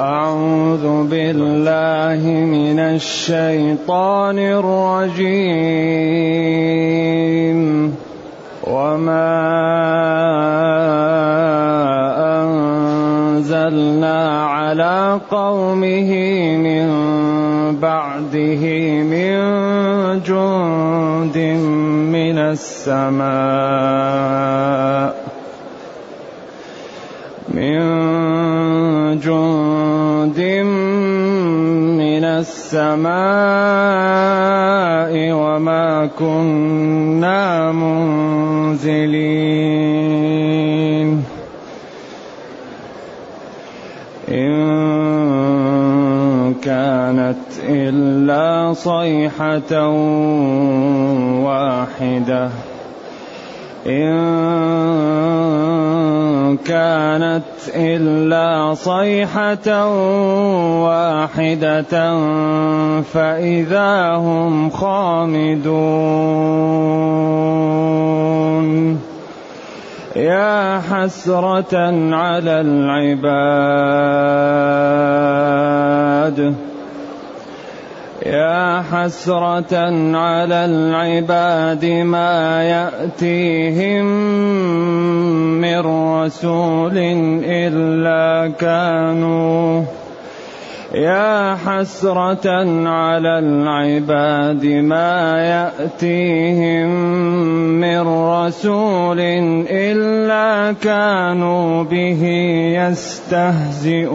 أعوذ بالله من الشيطان الرجيم. وما أنزلنا على قومه من بعده من جند من السماء. من جند السماء وما كنا منزلين. إن كانت إلا صيحة واحدة. إن كانت إلا صيحة واحدة فإذا هم خامدون. يا حسرة على العباد. حسرة على العباد ما يأتيهم من رسول إلا كانوا. يا حسرة على العباد ما يأتيهم من رسول إلا كانوا به يستهزئون.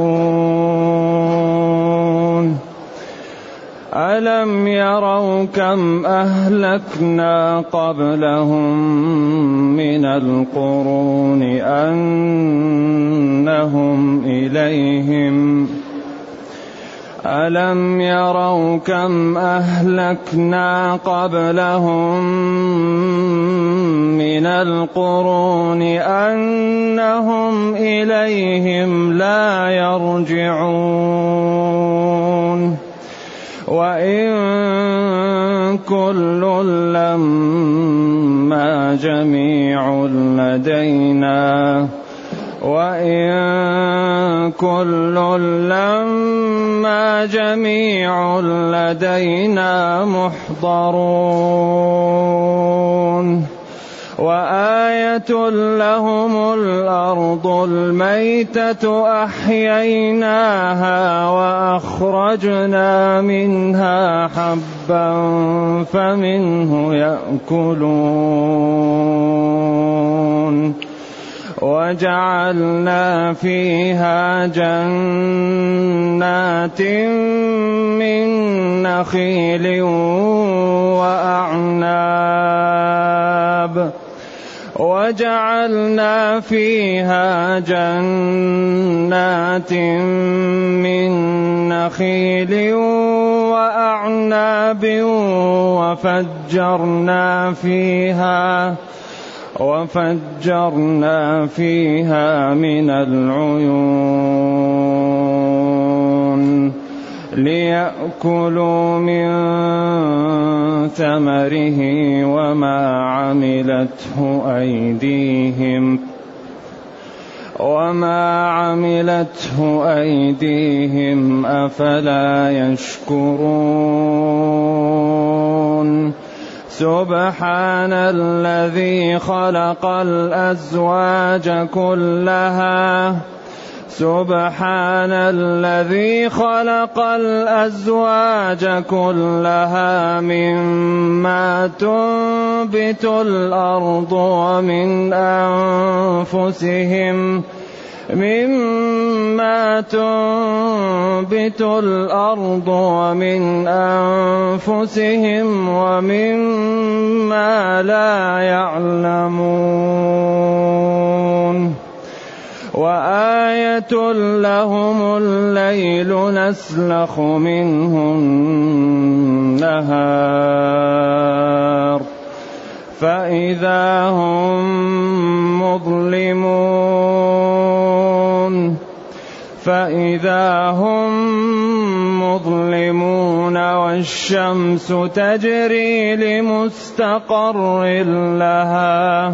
ألم يروا كم أهلكنا قبلهم من القرون أنهم إليهم ألم يروا كم أهلكنا قبلهم من القرون أنهم إليهم لا يرجعون وإن كل لما جميع لدينا وإن كل لما جميع لدينا محضرون وآية لهم الأرض الميتة أحييناها وأخرجنا منها حبا فمنه يأكلون وجعلنا فيها جنات من نخيل وأعناب وجعلنا فيها جنات من نخيل وأعناب وفجرنا فيها وفجرنا فيها من العيون ليأكلوا من ثمره وما عملته أيديهم وما عملته أيديهم أفلا يشكرون سبحان الذي خلق الأزواج كلها سبحان الذي خلق الأزواج كلها مما تنبت الأرض ومن أنفسهم مما تنبت الأرض ومن أنفسهم ومما لا يعلمون وآية لهم الليل نسلخ منه النهار فإذا هم مظلمون فإذا هم مظلمون والشمس تجري لمستقر لها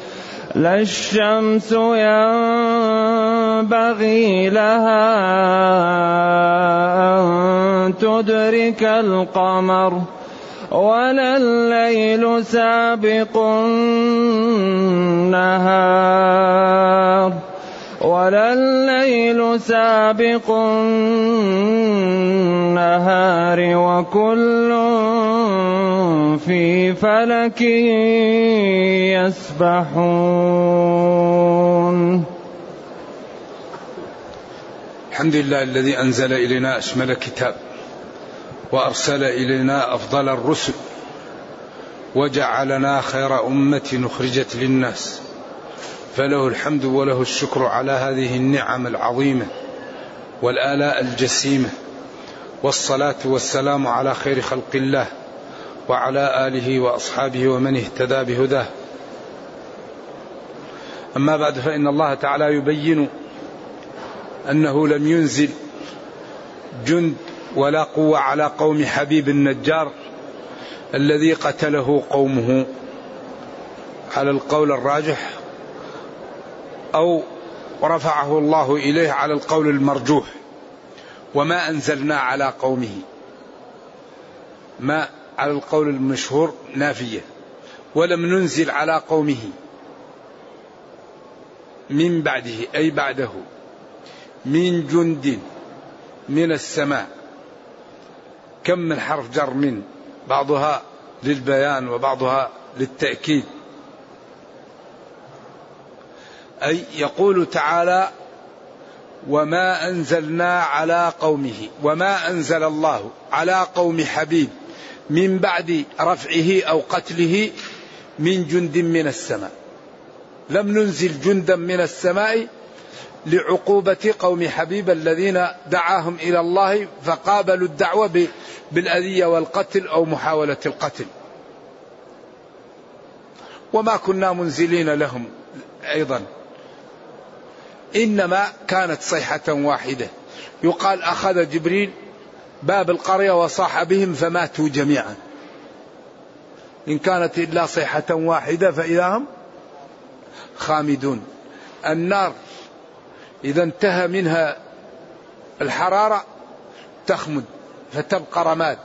لا الشمس ينبغي لها أن تدرك القمر ولا الليل سابق النهار. ولا الليل سابق النهار وكل في فلك يسبحون. الحمد لله الذي أنزل إلينا أشمل كتاب وأرسل إلينا أفضل الرسل وجعلنا خير أمة أخرجت للناس. فله الحمد وله الشكر على هذه النعم العظيمة والآلاء الجسيمة والصلاة والسلام على خير خلق الله وعلى آله وأصحابه ومن اهتدى بهداه. أما بعد فإن الله تعالى يبين أنه لم ينزل جند ولا قوة على قوم حبيب النجار الذي قتله قومه. على القول الراجح أو رفعه الله إليه على القول المرجوح. وما أنزلنا على قومه. ما على القول المشهور نافية. ولم ننزل على قومه. من بعده أي بعده. من جند من السماء. كم من حرف جر من؟ بعضها للبيان وبعضها للتأكيد. أي يقول تعالى وما أنزلنا على قومه وما أنزل الله على قوم حبيب من بعد رفعه أو قتله من جند من السماء. لم ننزل جندا من السماء لعقوبة قوم حبيب الذين دعاهم إلى الله فقابلوا الدعوة بالأذية والقتل أو محاولة القتل. وما كنا منزلين لهم أيضا. إنما كانت صيحة واحدة. يقال أخذ جبريل باب القرية وصاح بهم فماتوا جميعا. إن كانت إلا صيحة واحدة فإذا هم خامدون. النار إذا انتهى منها الحرارة تخمد فتبقى رماد.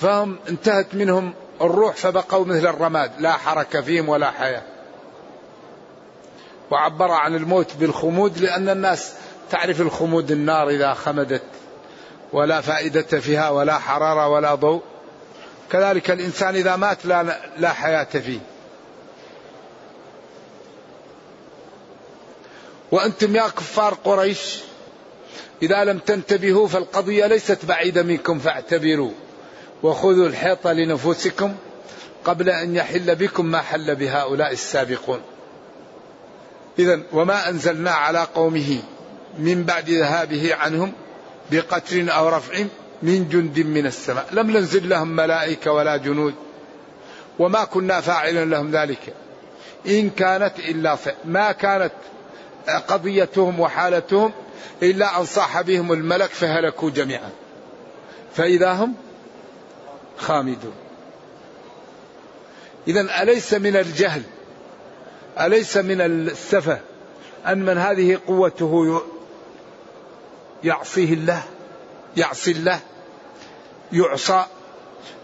فهم انتهت منهم الروح فبقوا مثل الرماد لا حركة فيهم ولا حياة. وعبر عن الموت بالخمود لأن الناس تعرف الخمود النار إذا خمدت ولا فائدة فيها ولا حرارة ولا ضوء. كذلك الإنسان إذا مات لا, لا حياة فيه. وأنتم يا كفار قريش إذا لم تنتبهوا فالقضية ليست بعيدة منكم فاعتبروا وخذوا الحيط لنفوسكم قبل أن يحل بكم ما حل بهؤلاء السابقون. إذا وما أنزلنا على قومه من بعد ذهابه عنهم بقتل أو رفع من جند من السماء. لم ننزل لهم ملائكة ولا جنود وما كنا فاعلا لهم ذلك. إن كانت إلا ما كانت قضيتهم وحالتهم إلا أن صاح بهم الملك فهلكوا جميعا. فإذا هم خامدون. إذا أليس من الجهل أليس من السفة أن من هذه قوته يعصيه الله يعصي الله يعصى؟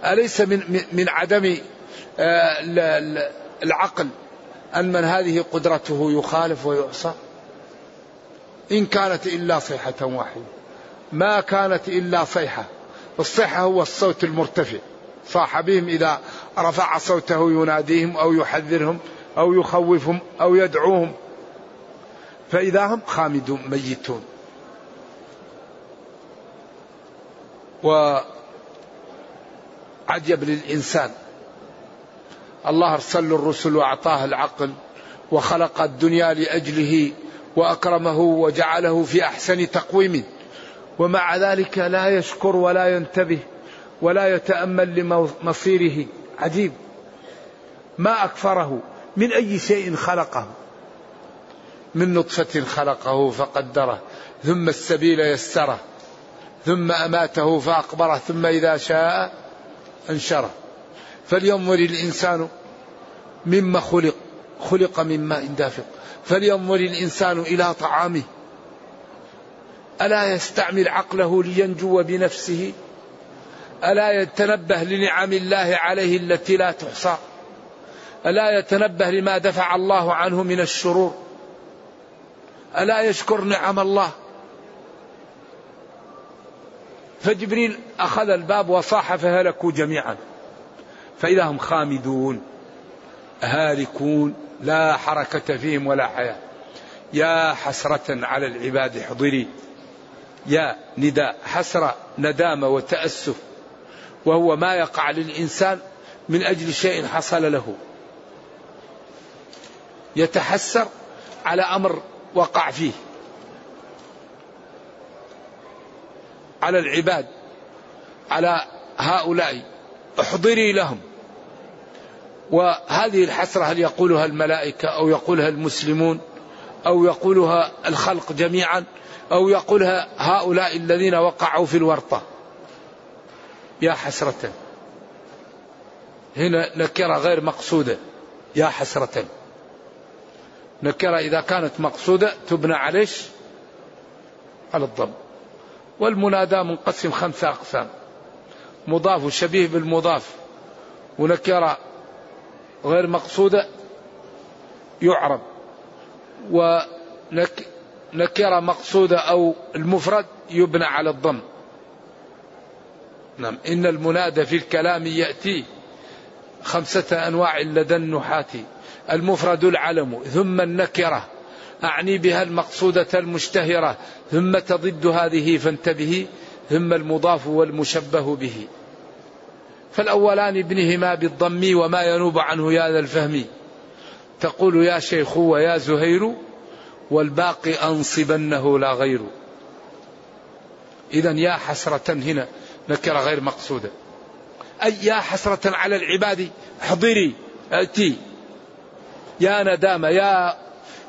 أليس من من عدم آه، العقل أن من هذه قدرته يخالف ويعصى؟ إن كانت إلا صيحة واحدة. ما كانت إلا صيحة. الصيحة هو الصوت المرتفع. صاح بهم إذا رفع صوته يناديهم أو يحذرهم. أو يخوفهم أو يدعوهم. فإذا هم خامدون ميتون. وعجب للإنسان. الله أرسل له الرسل وأعطاه العقل وخلق الدنيا لأجله وأكرمه وجعله في أحسن تقويم. ومع ذلك لا يشكر ولا ينتبه ولا يتأمل لمصيره. عجيب. ما أكفره. من أي شيء خلقه. من نطفة خلقه فقدره ثم السبيل يسره ثم أماته فأقبره ثم إذا شاء أنشره. فلينظر الإنسان مما خلق خلق من ماء دافق. فلينظر الإنسان إلى طعامه. ألا يستعمل عقله لينجو بنفسه؟ ألا يتنبه لنعم الله عليه التي لا تحصى؟ ألا يتنبه لما دفع الله عنه من الشرور؟ ألا يشكر نعم الله؟ فجبريل أخذ الباب وصاح فهلكوا جميعا. فإذا هم خامدون هالكون لا حركة فيهم ولا حياة. يا حسرة على العباد احضري. يا نداء حسرة ندامة وتأسف. وهو ما يقع للإنسان من أجل شيء حصل له. يتحسر على أمر وقع فيه. على العباد على هؤلاء احضري لهم. وهذه الحسرة هل يقولها الملائكة أو يقولها المسلمون أو يقولها الخلق جميعا أو يقولها هؤلاء الذين وقعوا في الورطة؟ يا حسرة. هنا نكرة غير مقصودة. يا حسرة. نكرة إذا كانت مقصودة تبنى عليش على الضم. والمنادى منقسم خمسة أقسام. مضاف شبيه بالمضاف. ونكرة غير مقصودة يعرب. ونكرة مقصودة أو المفرد يبنى على الضم. نعم. إن المنادى في الكلام يأتي خمسة أنواع لدى النحاة. المفرد العلم ثم النكرة. أعني بها المقصودة المشتهرة ثم تضد هذه فانتبهي ثم المضاف والمشبه به. فالأولان ابنهما بالضم وما ينوب عنه يا ذا الفهم. تقول يا شيخ ويا زهير والباقي أنصبنه لا غير. إذا يا حسرة هنا نكرة غير مقصودة. أي يا حسرة على العباد احضري أتي يا ندامة يا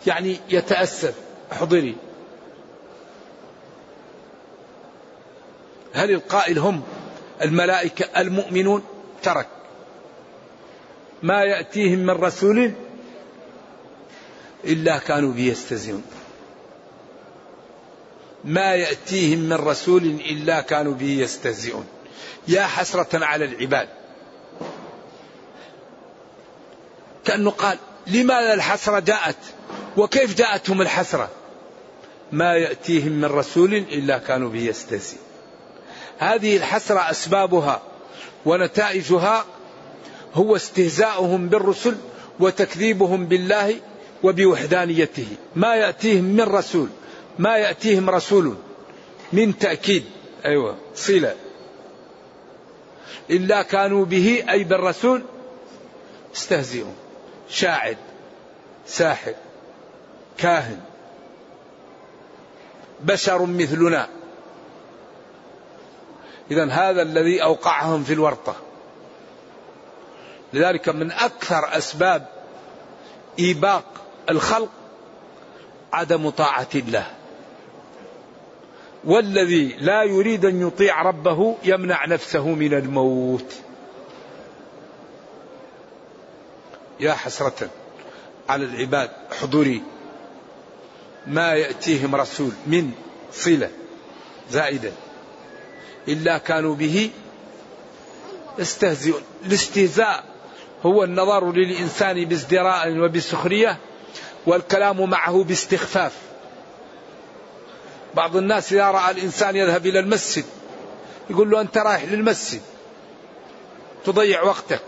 يعني يتأسف احضري. هل القائل هم الملائكة المؤمنون؟ ترك. ما يأتيهم من رسول إلا كانوا به يستهزئون. ما يأتيهم من رسول إلا كانوا به يستهزئون. يا حسرة على العباد. كأنه قال لماذا الحسرة جاءت وكيف جاءتهم الحسرة؟ ما يأتيهم من رسول إلا كانوا به يستهزئون. هذه الحسرة أسبابها ونتائجها هو استهزاؤهم بالرسل وتكذيبهم بالله وبوحدانيته. ما يأتيهم من رسول ما يأتيهم رسول من تأكيد. أيوة صلة. إلا كانوا به أي بالرسول استهزئون. شاعر ساحر كاهن بشر مثلنا. إذا هذا الذي أوقعهم في الورطة. لذلك من أكثر أسباب إيباق الخلق عدم طاعة الله. والذي لا يريد أن يطيع ربه يمنع نفسه من الموت. يا حسرة على العباد حضوري. ما يأتيهم رسول من صلة زائدة. إلا كانوا به يستهزئون الاستهزاء هو النظر للإنسان بازدراء وبسخرية والكلام معه باستخفاف. بعض الناس إذا رأى الإنسان يذهب إلى المسجد يقول له أنت رايح للمسجد تضيع وقتك.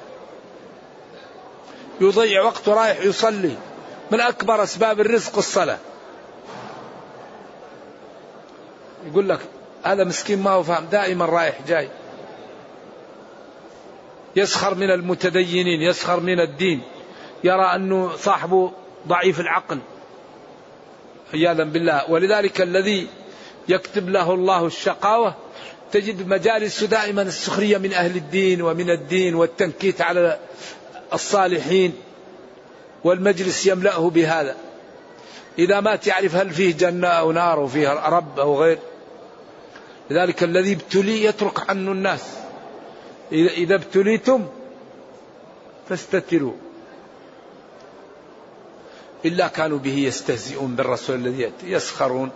يضيع وقته رايح يصلي. من أكبر أسباب الرزق الصلاة. يقول لك هذا مسكين ما هو فاهم دائما رايح جاي. يسخر من المتدينين يسخر من الدين. يرى أنه صاحبه ضعيف العقل. عياذا بالله. ولذلك الذي يكتب له الله الشقاوة تجد مجالس دائما السخرية من أهل الدين ومن الدين والتنكيت على الصالحين والمجلس يملأه بهذا. إذا ما تعرف هل فيه جنة أو نار أو فيه رب أو غير لذلك الذي ابتلي يترك عنه الناس. إذا ابتليتم فاستتروا إلا كانوا به يستهزئون بالرسول الذي يأتي يسخرون.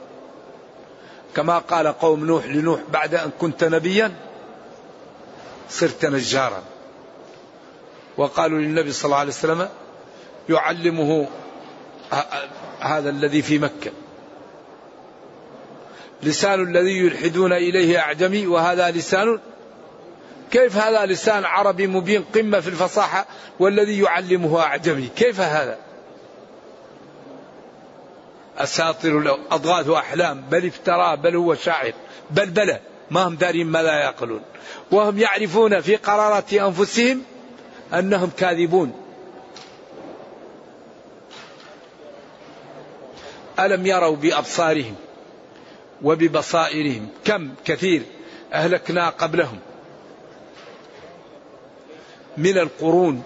كما قال قوم نوح لنوح بعد أن كنت نبيا صرت نجارا. وقالوا للنبي صلى الله عليه وسلم يعلمه هذا الذي في مكة. لسان الذي يلحدون إليه أعجمي وهذا لسان كيف هذا لسان عربي مبين قمة في الفصاحة والذي يعلمه أعجمي؟ كيف هذا؟ أساطير أضغاث أحلام بل افتراه بل هو شاعر بل بلى ما هم دارين ما لا يعقلون. وهم يعرفون في قرارات أنفسهم أنهم كاذبون. ألم يروا بأبصارهم وببصائرهم؟ كم كثير أهلكنا قبلهم. من القرون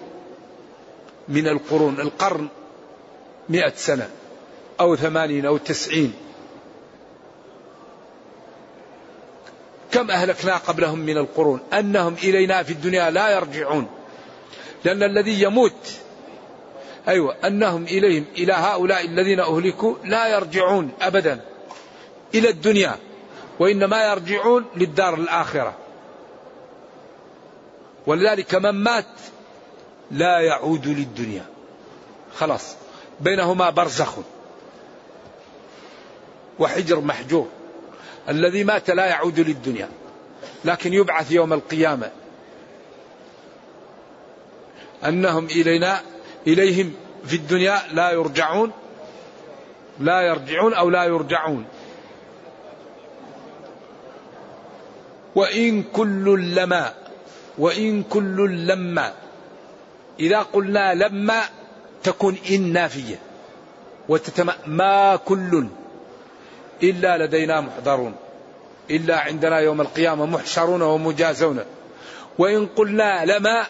من القرون القرن مئة سنة أو ثمانين أو تسعين. كم أهلكنا قبلهم من القرون؟ أنهم إلينا في الدنيا لا يرجعون. لأن الذي يموت أيوة أنهم إليهم إلى هؤلاء الذين أهلكوا لا يرجعون أبدا إلى الدنيا وإنما يرجعون للدار الآخرة. ولذلك من مات لا يعود للدنيا. خلاص بينهما برزخ وحجر محجور. الذي مات لا يعود للدنيا لكن يبعث يوم القيامة. أنهم إلينا إليهم في الدنيا لا يرجعون لا يرجعون أو لا يرجعون. وإن كل لما وإن كل لما. إذا قلنا لما تكون إن نافية وتتم ما كل إلا لدينا محضرون إلا عندنا يوم القيامة محشرون ومجازون. وإن قلنا لما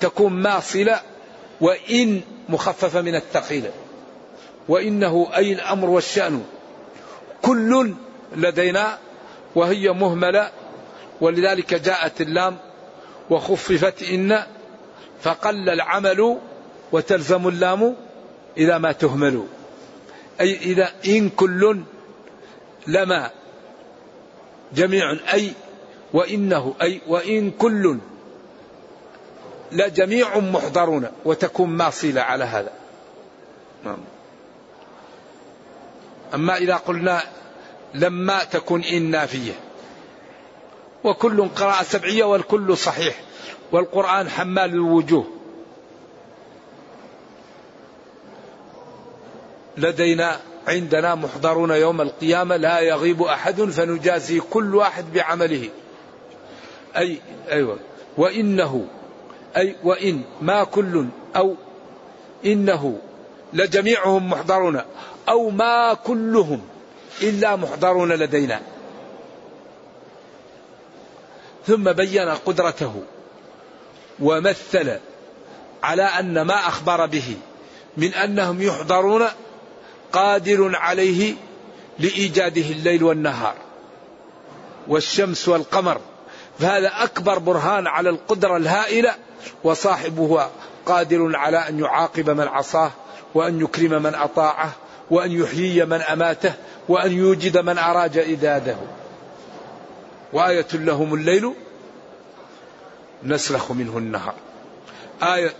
تكون ما صلة وإن مخففة من الثقيلة وإنه أي الأمر والشأن كل لدينا وهي مهملة ولذلك جاءت اللام وخففت إن فقل العمل وتلزم اللام إذا ما تهمل. أي إذا إن كل لما جميع أي وإنه أي وإن كل لجميع محضرون وتكون ماصلة على هذا. نعم. أما إذا قلنا لما تكون إن نافية. وكل قراءة سبعية والكل صحيح. والقرآن حمال الوجوه. لدينا عندنا محضرون يوم القيامة لا يغيب أحد فنجازي كل واحد بعمله. أي أيوة. وإنه أي وإن ما كل أو إنه لجميعهم محضرون أو ما كلهم إلا محضرون لدينا. ثم بين قدرته ومثل على أن ما أخبر به من أنهم يحضرون قادر عليه لإيجاده الليل والنهار والشمس والقمر. فهذا أكبر برهان على القدرة الهائلة وصاحبه قادر على أن يعاقب من عصاه وأن يكرم من أطاعه وأن يحيي من أماته وأن يوجد من أراد إداده. وآية لهم الليل نسلخ منه النهار. آية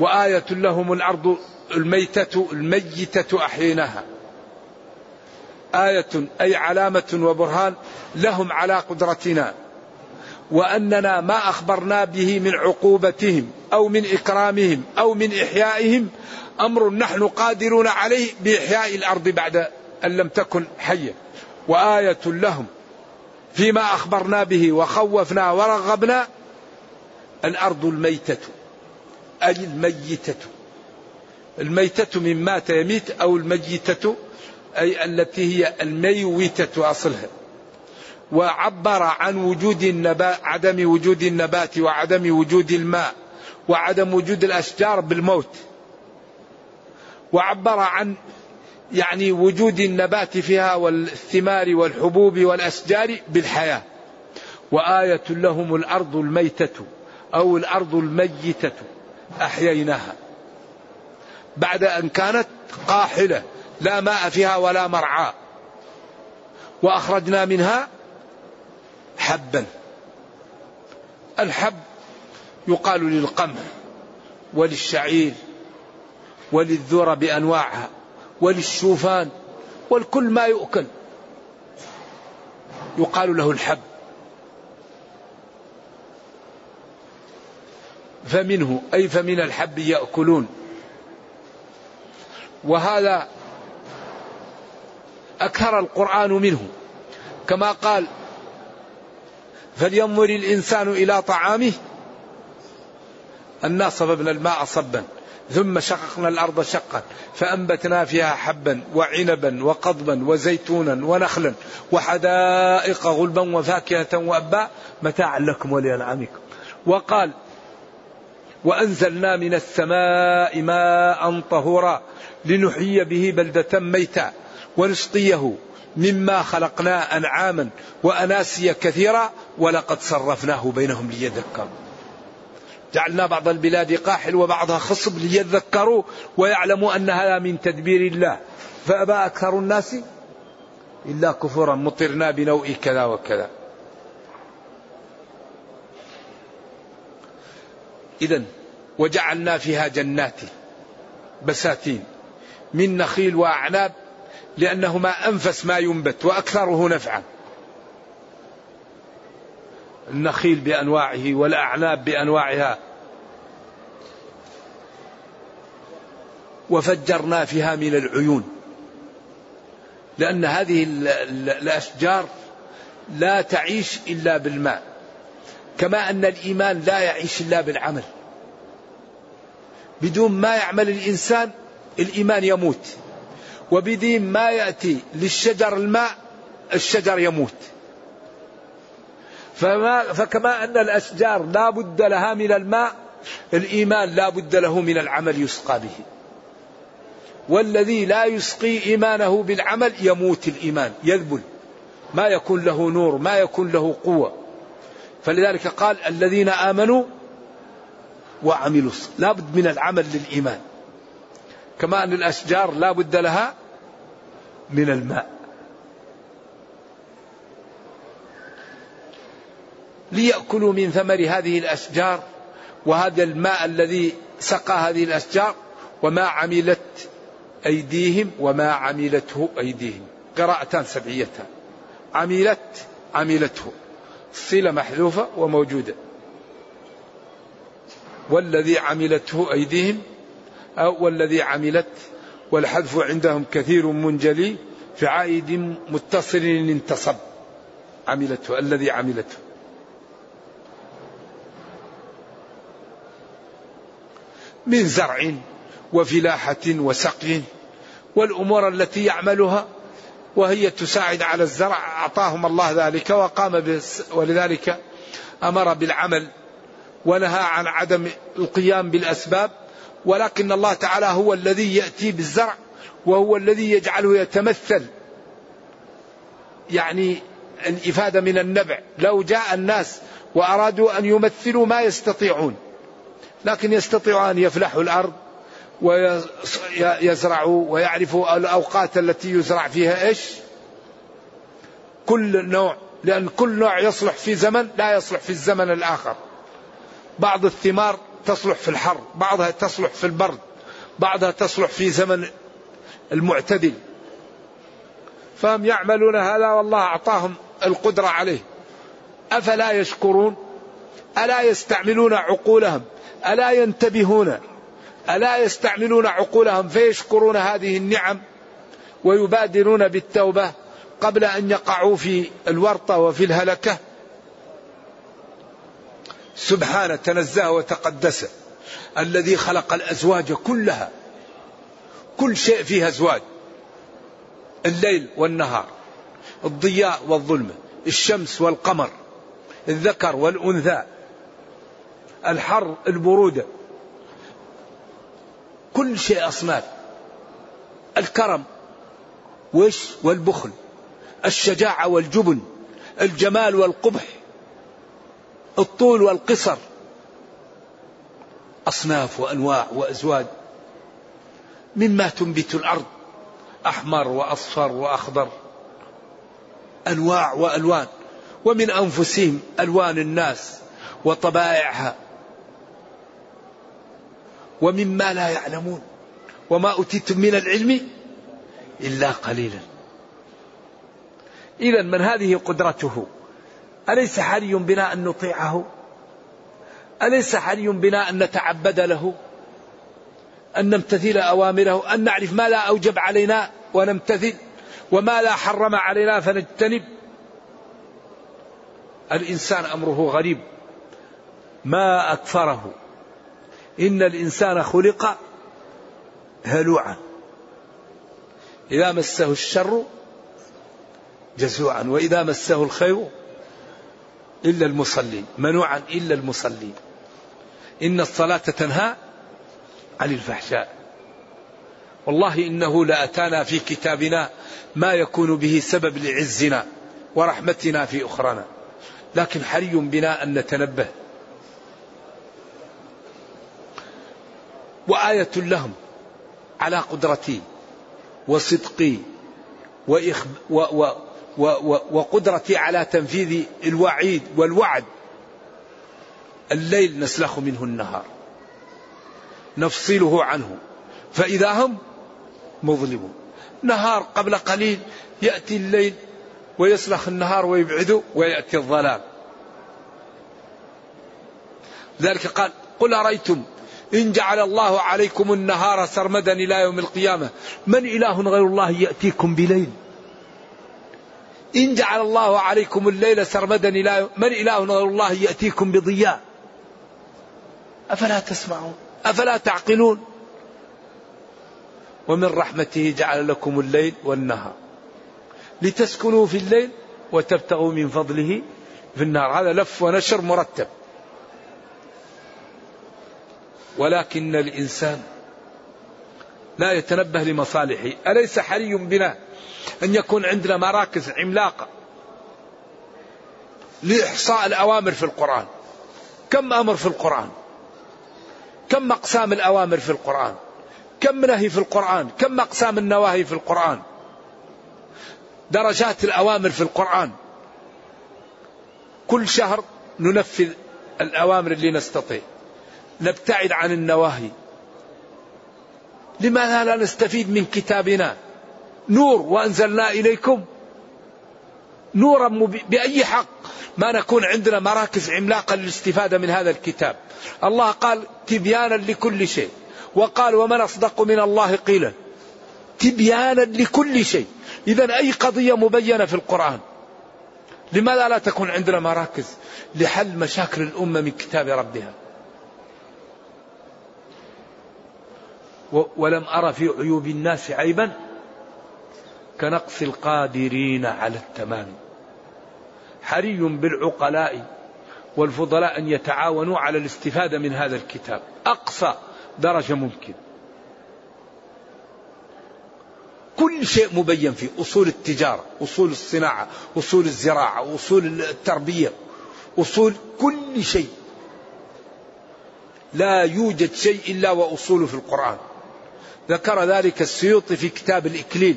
وآية لهم الأرض الميتة الميتة أحييناها. آية أي علامة وبرهان لهم على قدرتنا. وأننا ما أخبرنا به من عقوبتهم أو من إكرامهم أو من إحيائهم أمر نحن قادرون عليه بإحياء الأرض بعد أن لم تكن حية. وآية لهم فيما أخبرنا به وخوفنا ورغبنا الأرض الميتة أي الميتة. الميتة من مات يميت أو الميتة أي التي هي الميوتة أصلها. وعبر عن وجود النبات عدم وجود النبات وعدم وجود الماء وعدم وجود الأشجار بالموت. وعبر عن يعني وجود النبات فيها والثمار والحبوب والأشجار بالحياة. وآية لهم الأرض الميتة أو الأرض الميتة أحييناها. بعد أن كانت قاحلة لا ماء فيها ولا مرعى. وأخرجنا منها حبا. الحب يقال للقمح وللشعير وللذرة بأنواعها وللشوفان والكل ما يؤكل. يقال له الحب. فمنه أي فمن الحب يأكلون. وهذا أكثر القرآن منه. كما قال فلينظر الإنسان إلى طعامه؟ أنا صببنا الماء صبا ثم شققنا الأرض شقا فأنبتنا فيها حبا وعنبا وقضبا وزيتونا ونخلا وحدائق غلبا وفاكهة وأبا متاعا لكم ولأنعامكم. وقال وأنزلنا من السماء ماء طهورا لنحيي به بلدة ميتا ونسقيه مما خلقنا أنعاما وأناسيا كثيرا ولقد صرفناه بينهم ليذكروا. جعلنا بعض البلاد قاحل وبعضها خصب ليذكروا ويعلموا أن هذا من تدبير الله. فأبى أكثر الناس إلا كفورا مطرنا بنوء كذا وكذا. إذا وجعلنا فيها جنات بساتين من نخيل وأعناب لأنهما أنفس ما ينبت وأكثره نفعا. النخيل بأنواعه والأعناب بأنواعها. وفجرنا فيها من العيون. لأن هذه الأشجار لا تعيش إلا بالماء. كما أن الإيمان لا يعيش إلا بالعمل. بدون ما يعمل الإنسان الإيمان يموت. وبدين ما يأتي للشجر الماء الشجر يموت. فما فكما أن الأشجار لا بد لها من الماء الإيمان لا بد له من العمل يسقى به. والذي لا يسقي إيمانه بالعمل يموت الإيمان يذبل. ما يكون له نور ما يكون له قوة. فلذلك قال الذين آمنوا وعملوا لا بد من العمل للإيمان. كما أن الأشجار لا بد لها من الماء. ليأكلوا من ثمر هذه الأشجار وهذا الماء الذي سقى هذه الأشجار وما عملت أيديهم وما عملته أيديهم. قراءتان سبعيتان. عملت عملته. صلة محذوفة وموجودة. والذي عملته أيديهم أو والذي عملت والحذف عندهم كثير منجلي في عائد متصل انتصب. عملته الذي عملته. من زرع وفلاحة وسقي والأمور التي يعملها وهي تساعد على الزرع. أعطاهم الله ذلك وقام ولذلك أمر بالعمل ونهى عن عدم القيام بالأسباب. ولكن الله تعالى هو الذي يأتي بالزرع وهو الذي يجعله يتمثل. يعني الإفادة من النبع. لو جاء الناس وأرادوا أن يمثلوا ما يستطيعون. لكن يستطيعوا أن يفلحوا الأرض ويزرعوا ويعرفوا الأوقات التي يزرع فيها إيش؟ كل نوع لأن كل نوع يصلح في زمن لا يصلح في الزمن الآخر. بعض الثمار تصلح في الحر بعضها تصلح في البرد بعضها تصلح في زمن المعتدل. فهم يعملون هذا والله أعطاهم القدرة عليه. أفلا يشكرون؟ ألا يستعملون عقولهم؟ ألا ينتبهون ألا يستعملون عقولهم فيشكرون هذه النعم ويبادرون بالتوبة قبل أن يقعوا في الورطة وفي الهلكة. سبحانه تنزه وتقدس الذي خلق الأزواج كلها كل شيء فيه أزواج الليل والنهار الضياء والظلمة الشمس والقمر الذكر والأنثى الحر البرودة كل شيء أصناف. الكرم. وش؟ والبخل. الشجاعة والجبن. الجمال والقبح. الطول والقصر. أصناف وأنواع وأزواج. مما تنبت الأرض. أحمر وأصفر وأخضر. أنواع وألوان. ومن أنفسهم ألوان الناس وطبائعها. ومما لا يعلمون وما أوتيتم من العلم إلا قليلا. إذا من هذه قدرته؟ أليس حري بنا أن نطيعه؟ أليس حري بنا أن نتعبد له؟ أن نمتثل أوامره؟ أن نعرف ما لا أوجب علينا ونمتثل وما لا حرم علينا فنجتنب؟ الإنسان أمره غريب. ما أكفره؟ إن الإنسان خلق هلوعا. إذا مسه الشر جزوعا وإذا مسه الخير إلا المصلين منوعا إلا المصلين. إن الصلاة تنهى عن الفحشاء. والله إنه لأتانا في كتابنا ما يكون به سبب لعزنا ورحمتنا في أخرانا. لكن حري بنا أن نتنبه. وآية لهم على قدرتي وصدقي وإخب و و و و وقدرتي على تنفيذ الوعيد والوعد. الليل نسلخ منه النهار. نفصله عنه. فإذا هم مظلمون. نهار قبل قليل يأتي الليل ويسلخ النهار ويبعده ويأتي الظلام. ذلك قال قل أريتم إن جعل الله عليكم النهار سرمدا إلى يوم القيامة. من إله غير الله يأتيكم بليل. إن جعل الله عليكم الليل سرمدا إلى من إله غير الله يأتيكم بضياء. أفلا تسمعون. أفلا تعقلون. ومن رحمته جعل لكم الليل والنهار. لتسكنوا في الليل وتبتغوا من فضله في النهار. هذا لف ونشر مرتب. ولكن الإنسان لا يتنبه لمصالحه. أليس حري بنا أن يكون عندنا مراكز عملاقة لإحصاء الأوامر في القرآن؟ كم أمر في القرآن؟ كم أقسام الأوامر في القرآن؟ كم نهي في القرآن؟ كم أقسام النواهي في القرآن؟ درجات الأوامر في القرآن. كل شهر ننفذ الأوامر اللي نستطيع. نبتعد عن النواهي. لماذا لا نستفيد من كتابنا؟ نور وأنزلنا إليكم نورا بأي حق؟ ما نكون عندنا مراكز عملاقة للاستفادة من هذا الكتاب. الله قال تبيانا لكل شيء. وقال ومن أصدق من الله قيلا. تبيانا لكل شيء. إذا أي قضية مبينة في القرآن؟ لماذا لا تكون عندنا مراكز لحل مشاكل الأمة من كتاب ربها؟ ولم أرى في عيوب الناس عيبا. كنقص القادرين على التمام. حري بالعقلاء والفضلاء أن يتعاونوا على الاستفادة من هذا الكتاب. أقصى درجة ممكن. كل شيء مبين فيه. أصول التجارة أصول الصناعة أصول الزراعة أصول التربية أصول كل شيء. لا يوجد شيء إلا وأصوله في القرآن. ذكر ذلك السيوطي في كتاب الإكليل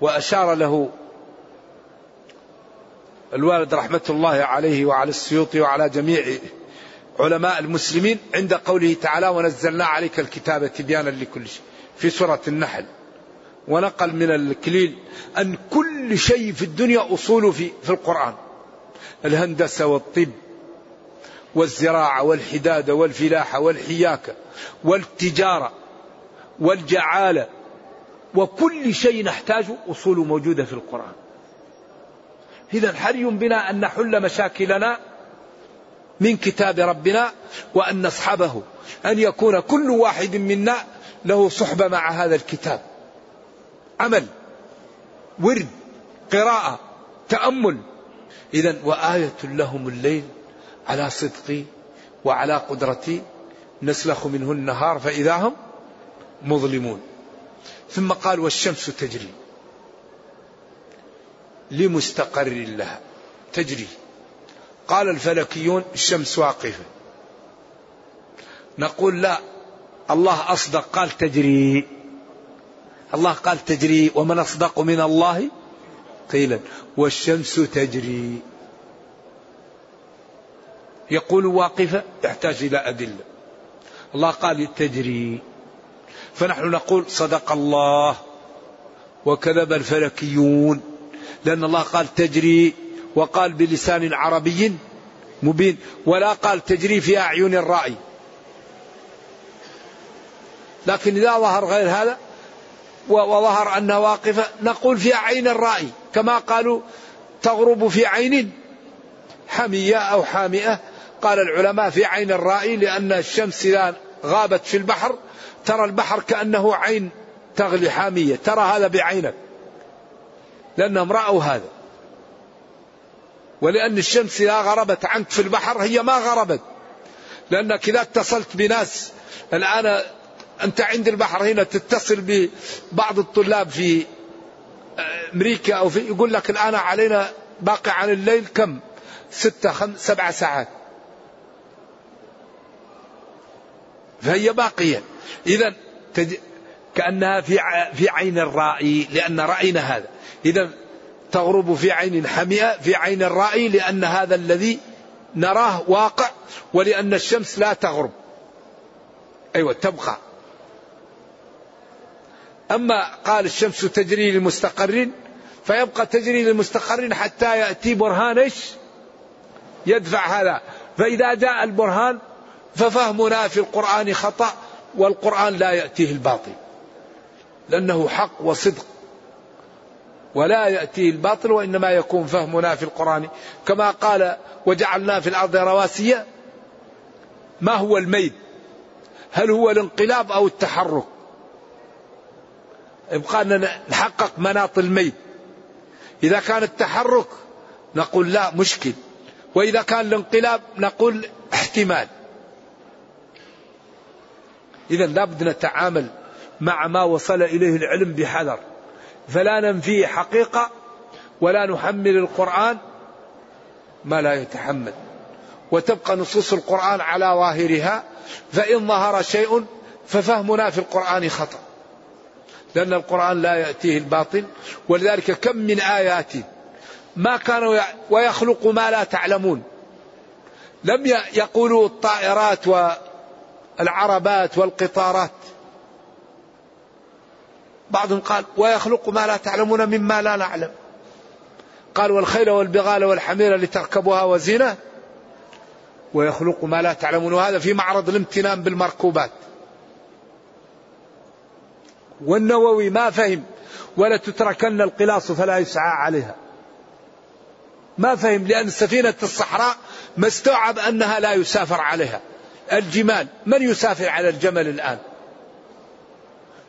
وأشار له الوالد رحمة الله عليه وعلى السيوطي وعلى جميع علماء المسلمين عند قوله تعالى ونزلنا عليك الكتاب تبيانا لكل شيء في سورة النحل ونقل من الكليل أن كل شيء في الدنيا أصول في, في القرآن الهندسة والطب والزراعة والحدادة والفلاحة والحياكة والتجارة والجعالة وكل شيء نحتاج أصول موجودة في القرآن. إذا حري بنا أن نحل مشاكلنا من كتاب ربنا وأن نصحبه؟ أن يكون كل واحد منا له صحبة مع هذا الكتاب. عمل ورد قراءة تأمل. إذا وآية لهم الليل على صدقي وعلى قدرتي نسلخ منه النهار فإذا هم مظلمون. ثم قال والشمس تجري لمستقر لها. تجري. قال الفلكيون الشمس واقفة. نقول لا الله أصدق قال تجري. الله قال تجري ومن أصدق من الله قيلا. والشمس تجري. يقول واقفة يحتاج إلى أدلة. الله قال تجري فنحن نقول صدق الله وكذب الفلكيون. لأن الله قال تجري وقال بلسان عربي مبين ولا قال تجري في أعين الرأي. لكن إذا ظهر غير هذا وظهر أنها واقفة نقول في عين الرأي. كما قالوا تغرب في عين حمية أو حامئة. قال العلماء في عين الرأي لأن الشمس إذا غابت في البحر ترى البحر كأنه عين تغلي حامية. ترى هذا بعينك. لأنهم رأوا هذا. ولأن الشمس إذا غربت عنك في البحر هي ما غربت. لأنك إذا اتصلت بناس الآن أنت عند البحر هنا تتصل ببعض الطلاب في أمريكا أو في يقول لك الآن علينا باقي عن الليل كم؟ ستة خم سبع ساعات. فهي باقية. إذا تج... كأنها في في عين الرائي لأن رأينا هذا. إذا تغرب في عين حمئة في عين الرائي لأن هذا الذي نراه واقع ولأن الشمس لا تغرب. أيوة تبقى. أما قال الشمس تجري لمستقر فيبقى تجري لمستقر حتى يأتي برهان إيش؟ يدفع هذا. فإذا جاء البرهان ففهمنا في القرآن خطأ والقرآن لا يأتيه الباطل لأنه حق وصدق ولا يأتيه الباطل وإنما يكون فهمنا في القرآن. كما قال وجعلنا في الأرض رواسي ما هو الميل؟ هل هو الانقلاب أو التحرك؟ يبقى أن نحقق مناط الميل. إذا كان التحرك نقول لا مشكل وإذا كان الانقلاب نقول احتمال. إذا لابد نتعامل مع ما وصل إليه العلم بحذر. فلا ننفي حقيقة ولا نحمل القرآن ما لا يتحمل. وتبقى نصوص القرآن على ظاهرها فإن ظهر شيء ففهمنا في القرآن خطأ. لأن القرآن لا يأتيه الباطل ولذلك كم من آيات ما كانوا ويخلق ما لا تعلمون. لم يقولوا الطائرات والعربات والقطارات. بعضهم قال ويخلق ما لا تعلمون مما لا نعلم. قال والخيل والبغال والحمير لتركبوها وزينة ويخلق ما لا تعلمون. وهذا في معرض الامتنان بالمركوبات. والنووي ما فهم ولا تتركن القلاص فلا يسعى عليها. ما فهم لأن سفينة الصحراء ما استوعب أنها لا يسافر عليها. الجمال. من يسافر على الجمل الآن؟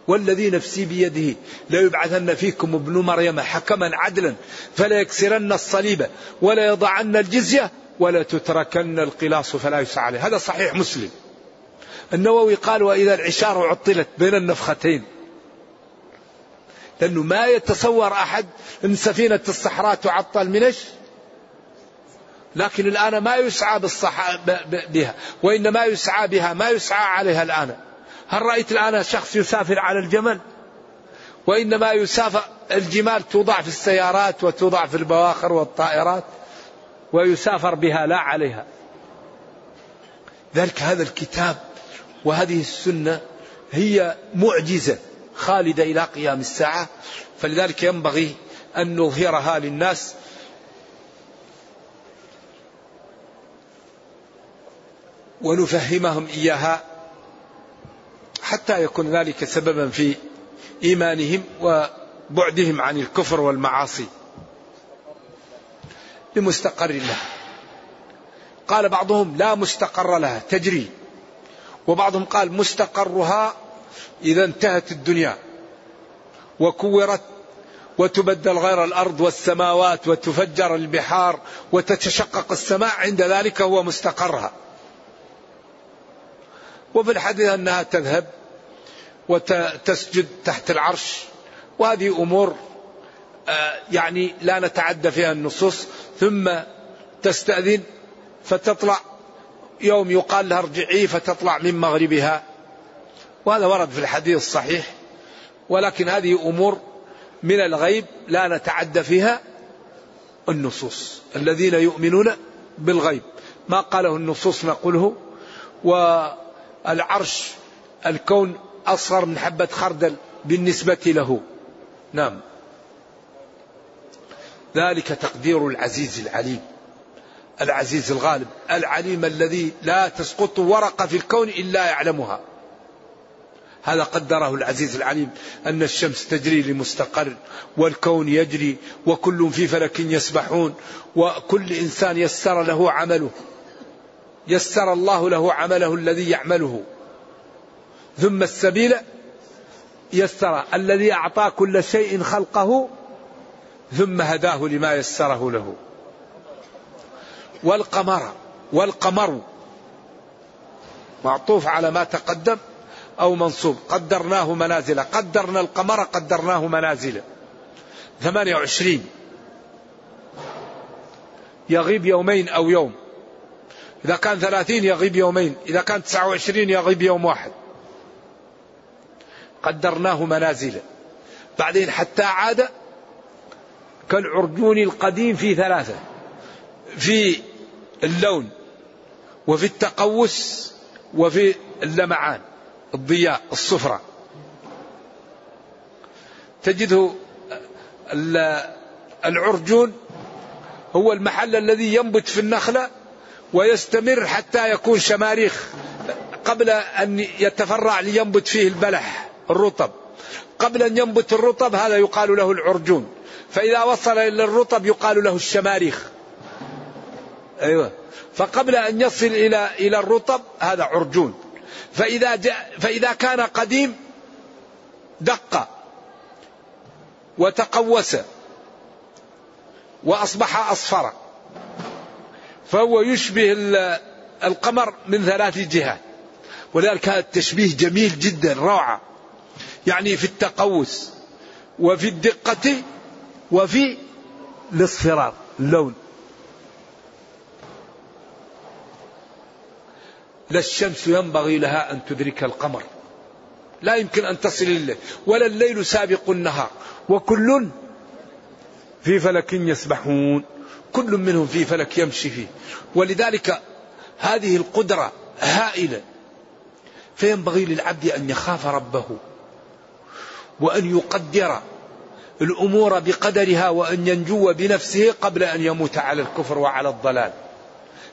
والذي نفسي بيده. ليبعثن فيكم ابن مريم حكما عدلا فلا يكسرن الصليب ولا يضعن الجزية ولا تتركن القلاص فلا يسعى عليه. هذا صحيح مسلم. النووي قال وإذا العشار عطلت بين النفختين لأنه ما يتصور أحد أن سفينة الصحراء تعطل من إيش؟ لكن الآن ما يسعى بالصح... بها وإنما يسعى بها ما يسعى عليها الآن. هل رأيت الآن شخص يسافر على الجمل؟ وإنما يسافر الجمال توضع في السيارات وتوضع في البواخر والطائرات ويسافر بها لا عليها. ذلك هذا الكتاب وهذه السنة هي معجزة خالدة إلى قيام الساعة. فلذلك ينبغي أن نظهرها للناس ونفهمهم إياها حتى يكون ذلك سببا في إيمانهم وبعدهم عن الكفر والمعاصي. لمستقر لها قال بعضهم لا مستقر لها تجري. وبعضهم قال مستقرها إذا انتهت الدنيا. وكورت وتبدل غير الأرض والسماوات وتفجر البحار وتتشقق السماء عند ذلك هو مستقرها. وفي الحديث أنها تذهب وتسجد تحت العرش. وهذه أمور آه، يعني لا نتعدى فيها النصوص. ثم تستأذن فتطلع يوم يقال لها ارجعي فتطلع من مغربها. وهذا ورد في الحديث الصحيح. ولكن هذه أمور من الغيب لا نتعدى فيها النصوص. الذين يؤمنون بالغيب. ما قاله النصوص نقوله. والعرش الكون أصغر من حبة خردل بالنسبة له. نعم. ذلك تقدير العزيز العليم. العزيز الغالب العليم الذي لا تسقط ورقة في الكون إلا يعلمها. هذا قدره العزيز العليم أن الشمس تجري لمستقر والكون يجري وكل في فلك يسبحون وكل إنسان يسر له عمله. يسر الله له عمله الذي يعمله. ثم السبيل يسر الذي أعطى كل شيء خلقه ثم هداه لما يسره له. والقمر والقمر معطوف على ما تقدم أو منصوب. قدرناه منازل قدرنا القمر قدرناه منازل. ثمانية وعشرين. يغيب يومين أو يوم. إذا كان ثلاثين يغيب يومين إذا كان تسعة وعشرين يغيب يوم واحد. قدرناه منازل. بعدين حتى عاد كالعرجون القديم في ثلاثة في اللون وفي التقوس وفي اللمعان الضياء الصفرة. تجده العرجون هو المحل الذي ينبت في النخلة ويستمر حتى يكون شماريخ قبل أن يتفرع لينبت فيه البلح الرطب. قبل أن ينبت الرطب هذا يقال له العرجون. فإذا وصل إلى الرطب يقال له الشماريخ. أيوة. فقبل أن يصل إلى إلى الرطب هذا عرجون. فإذا جاء فإذا كان قديم دق وتقوس وأصبح أصفر. فهو يشبه القمر من ثلاث جهات. ولذلك هذا التشبيه جميل جدا روعة. يعني في التقوس وفي الدقة وفي الاصفرار اللون. لا الشمس ينبغي لها أن تدرك القمر. لا يمكن أن تصل الليل ولا الليل سابق النهار. وكل في فلك يسبحون. كل منهم في فلك يمشي فيه. ولذلك هذه القدرة هائلة. فينبغي للعبد أن يخاف ربه وأن يقدر الأمور بقدرها وأن ينجو بنفسه قبل أن يموت على الكفر وعلى الضلال.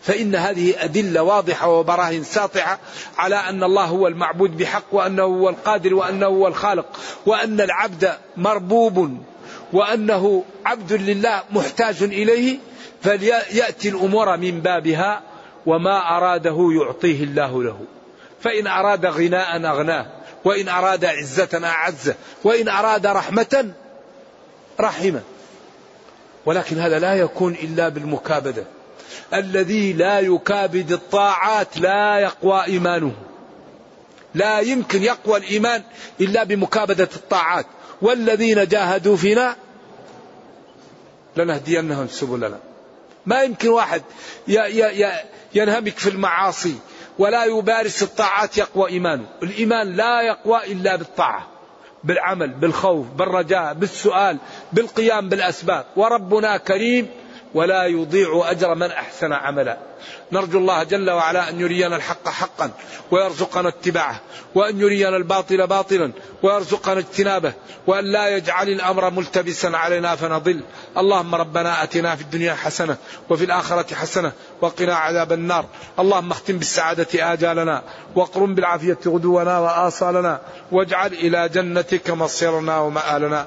فإن هذه أدلة واضحة وبراهين ساطعة على أن الله هو المعبود بحق وأنه هو القادر وأنه هو الخالق وأن العبد مربوب وأنه عبد لله محتاج إليه فليأتي الأمور من بابها وما أراده يعطيه الله له. فإن أراد غناء أغناه وإن أراد عزة أعزه وإن أراد رحمة رحمه. ولكن هذا لا يكون إلا بالمكابدة. الذي لا يكابد الطاعات لا يقوى إيمانه. لا يمكن يقوى الإيمان إلا بمكابدة الطاعات. والذين جاهدوا فينا لنهدينهم سبلنا. ما يمكن واحد ينهمك في المعاصي ولا يبارس الطاعات يقوى إيمانه. الإيمان لا يقوى إلا بالطاعة بالعمل بالخوف بالرجاء بالسؤال بالقيام بالأسباب. وربنا كريم ولا يضيع أجر من أحسن عملا. نرجو الله جل وعلا أن يرينا الحق حقا ويرزقنا اتباعه وأن يرينا الباطل باطلا ويرزقنا اجتنابه وأن لا يجعل الأمر ملتبسا علينا فنضل. اللهم ربنا أتنا في الدنيا حسنة وفي الآخرة حسنة وقنا عذاب النار. اللهم اختم بالسعادة آجالنا واقرم بالعافية غدونا وآصالنا واجعل إلى جنتك مصيرنا ومآلنا.